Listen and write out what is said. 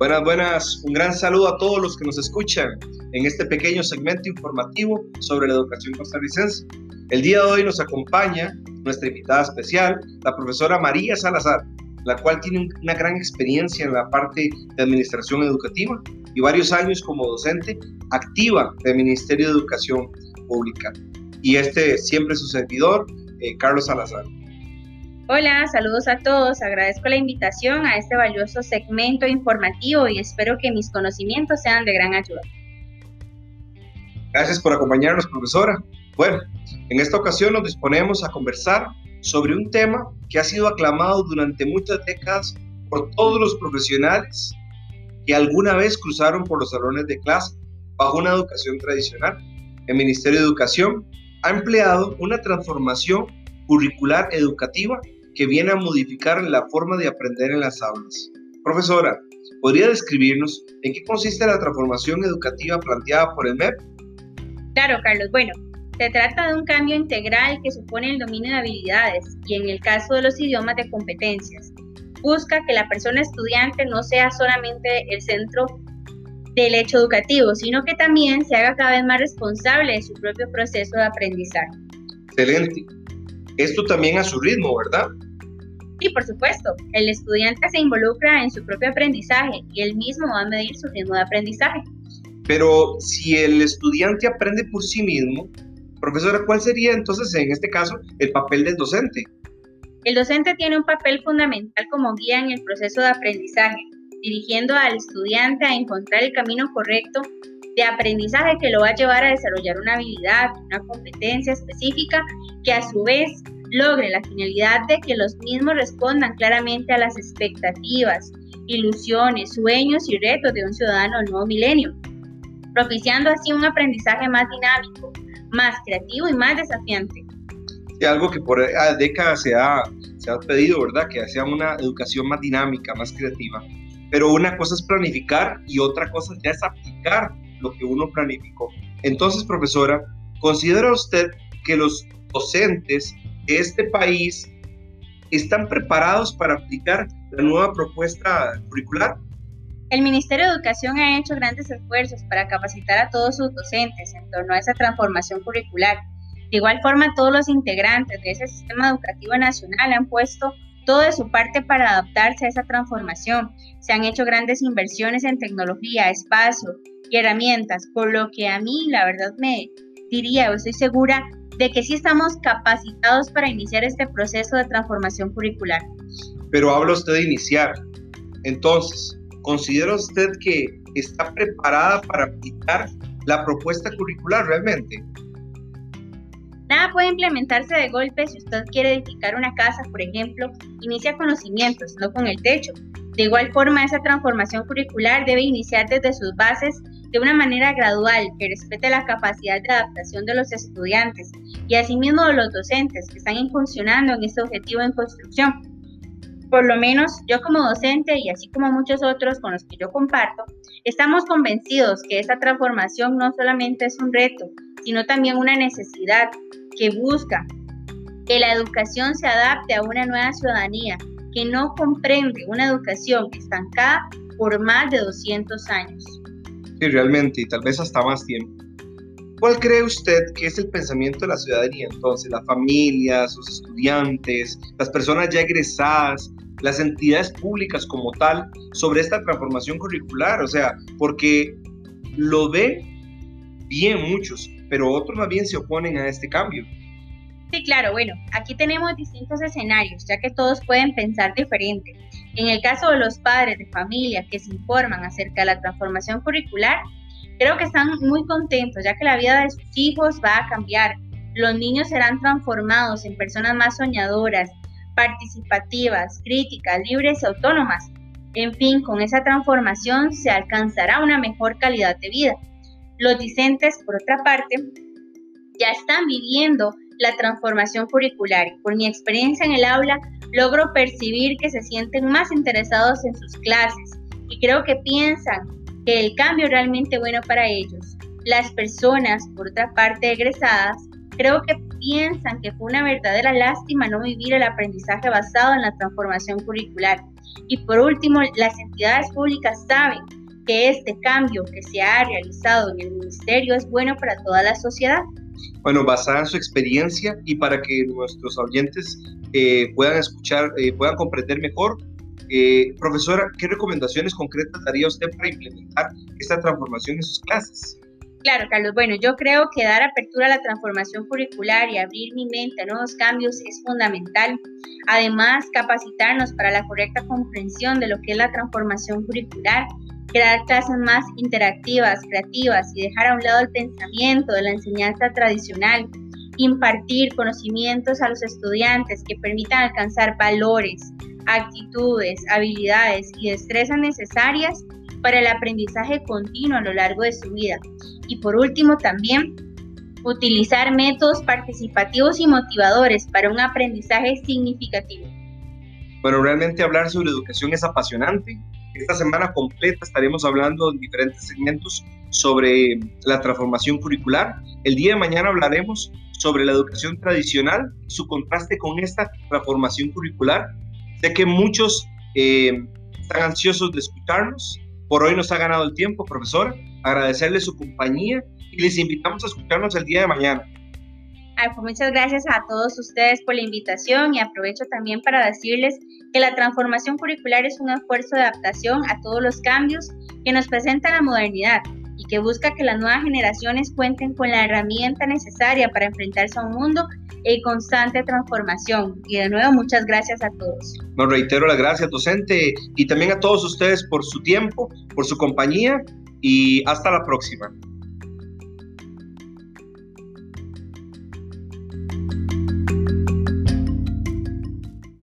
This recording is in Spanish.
Buenas, buenas. Un gran saludo a todos los que nos escuchan en este pequeño segmento informativo sobre la educación costarricense. El día de hoy nos acompaña nuestra invitada especial, la profesora María Salazar, la cual tiene una gran experiencia en la parte de administración educativa y varios años como docente activa del Ministerio de Educación Pública. Y este siempre su servidor, eh, Carlos Salazar. Hola, saludos a todos. Agradezco la invitación a este valioso segmento informativo y espero que mis conocimientos sean de gran ayuda. Gracias por acompañarnos, profesora. Bueno, en esta ocasión nos disponemos a conversar sobre un tema que ha sido aclamado durante muchas décadas por todos los profesionales que alguna vez cruzaron por los salones de clase bajo una educación tradicional. El Ministerio de Educación ha empleado una transformación curricular educativa que viene a modificar la forma de aprender en las aulas. Profesora, ¿podría describirnos en qué consiste la transformación educativa planteada por el MEP? Claro, Carlos. Bueno, se trata de un cambio integral que supone el dominio de habilidades y en el caso de los idiomas de competencias. Busca que la persona estudiante no sea solamente el centro del hecho educativo, sino que también se haga cada vez más responsable de su propio proceso de aprendizaje. Excelente. Esto también a su ritmo, ¿verdad? Sí, por supuesto. El estudiante se involucra en su propio aprendizaje y él mismo va a medir su ritmo de aprendizaje. Pero si el estudiante aprende por sí mismo, profesora, ¿cuál sería entonces en este caso el papel del docente? El docente tiene un papel fundamental como guía en el proceso de aprendizaje, dirigiendo al estudiante a encontrar el camino correcto de aprendizaje que lo va a llevar a desarrollar una habilidad, una competencia específica que a su vez logre la finalidad de que los mismos respondan claramente a las expectativas, ilusiones, sueños y retos de un ciudadano nuevo milenio, propiciando así un aprendizaje más dinámico, más creativo y más desafiante. Y algo que por décadas se ha, se ha pedido, ¿verdad? Que sea una educación más dinámica, más creativa. Pero una cosa es planificar y otra cosa ya es aplicar lo que uno planificó. Entonces, profesora, ¿considera usted que los docentes de este país están preparados para aplicar la nueva propuesta curricular? El Ministerio de Educación ha hecho grandes esfuerzos para capacitar a todos sus docentes en torno a esa transformación curricular. De igual forma, todos los integrantes de ese sistema educativo nacional han puesto todo de su parte para adaptarse a esa transformación. Se han hecho grandes inversiones en tecnología, espacio y herramientas, por lo que a mí, la verdad, me diría o estoy segura de que sí estamos capacitados para iniciar este proceso de transformación curricular. Pero habla usted de iniciar. Entonces, ¿considera usted que está preparada para aplicar la propuesta curricular realmente? Nada puede implementarse de golpe si usted quiere edificar una casa, por ejemplo, inicia con los cimientos, no con el techo. De igual forma, esa transformación curricular debe iniciar desde sus bases de una manera gradual que respete la capacidad de adaptación de los estudiantes y asimismo de los docentes que están incursionando en este objetivo en construcción. Por lo menos yo como docente y así como muchos otros con los que yo comparto, estamos convencidos que esa transformación no solamente es un reto, sino también una necesidad que busca que la educación se adapte a una nueva ciudadanía que no comprende una educación estancada por más de 200 años. Sí, realmente, y tal vez hasta más tiempo. ¿Cuál cree usted que es el pensamiento de la ciudadanía entonces? La familia, sus estudiantes, las personas ya egresadas, las entidades públicas como tal, sobre esta transformación curricular. O sea, porque lo ven bien muchos, pero otros más bien se oponen a este cambio. Sí, claro, bueno, aquí tenemos distintos escenarios, ya que todos pueden pensar diferente. En el caso de los padres de familia que se informan acerca de la transformación curricular, creo que están muy contentos, ya que la vida de sus hijos va a cambiar. Los niños serán transformados en personas más soñadoras, participativas, críticas, libres y autónomas. En fin, con esa transformación se alcanzará una mejor calidad de vida. Los discentes, por otra parte, ya están viviendo la transformación curricular. Por mi experiencia en el aula, logro percibir que se sienten más interesados en sus clases y creo que piensan que el cambio es realmente bueno para ellos. Las personas, por otra parte, egresadas, creo que piensan que fue una verdadera lástima no vivir el aprendizaje basado en la transformación curricular. Y por último, las entidades públicas saben que este cambio que se ha realizado en el ministerio es bueno para toda la sociedad. Bueno, basada en su experiencia y para que nuestros oyentes eh, puedan escuchar, eh, puedan comprender mejor, eh, profesora, ¿qué recomendaciones concretas daría usted para implementar esta transformación en sus clases? Claro, Carlos. Bueno, yo creo que dar apertura a la transformación curricular y abrir mi mente a nuevos cambios es fundamental. Además, capacitarnos para la correcta comprensión de lo que es la transformación curricular, crear clases más interactivas, creativas y dejar a un lado el pensamiento de la enseñanza tradicional, impartir conocimientos a los estudiantes que permitan alcanzar valores, actitudes, habilidades y destrezas necesarias para el aprendizaje continuo a lo largo de su vida. Y por último, también utilizar métodos participativos y motivadores para un aprendizaje significativo. Bueno, realmente hablar sobre educación es apasionante. Esta semana completa estaremos hablando en diferentes segmentos sobre la transformación curricular. El día de mañana hablaremos sobre la educación tradicional, su contraste con esta transformación curricular. Sé que muchos eh, están ansiosos de escucharnos por hoy nos ha ganado el tiempo, profesora. Agradecerle su compañía y les invitamos a escucharnos el día de mañana. Pues muchas gracias a todos ustedes por la invitación y aprovecho también para decirles que la transformación curricular es un esfuerzo de adaptación a todos los cambios que nos presenta la modernidad y que busca que las nuevas generaciones cuenten con la herramienta necesaria para enfrentarse a un mundo en constante transformación. Y de nuevo, muchas gracias a todos. Nos reitero las gracias, docente, y también a todos ustedes por su tiempo, por su compañía y hasta la próxima.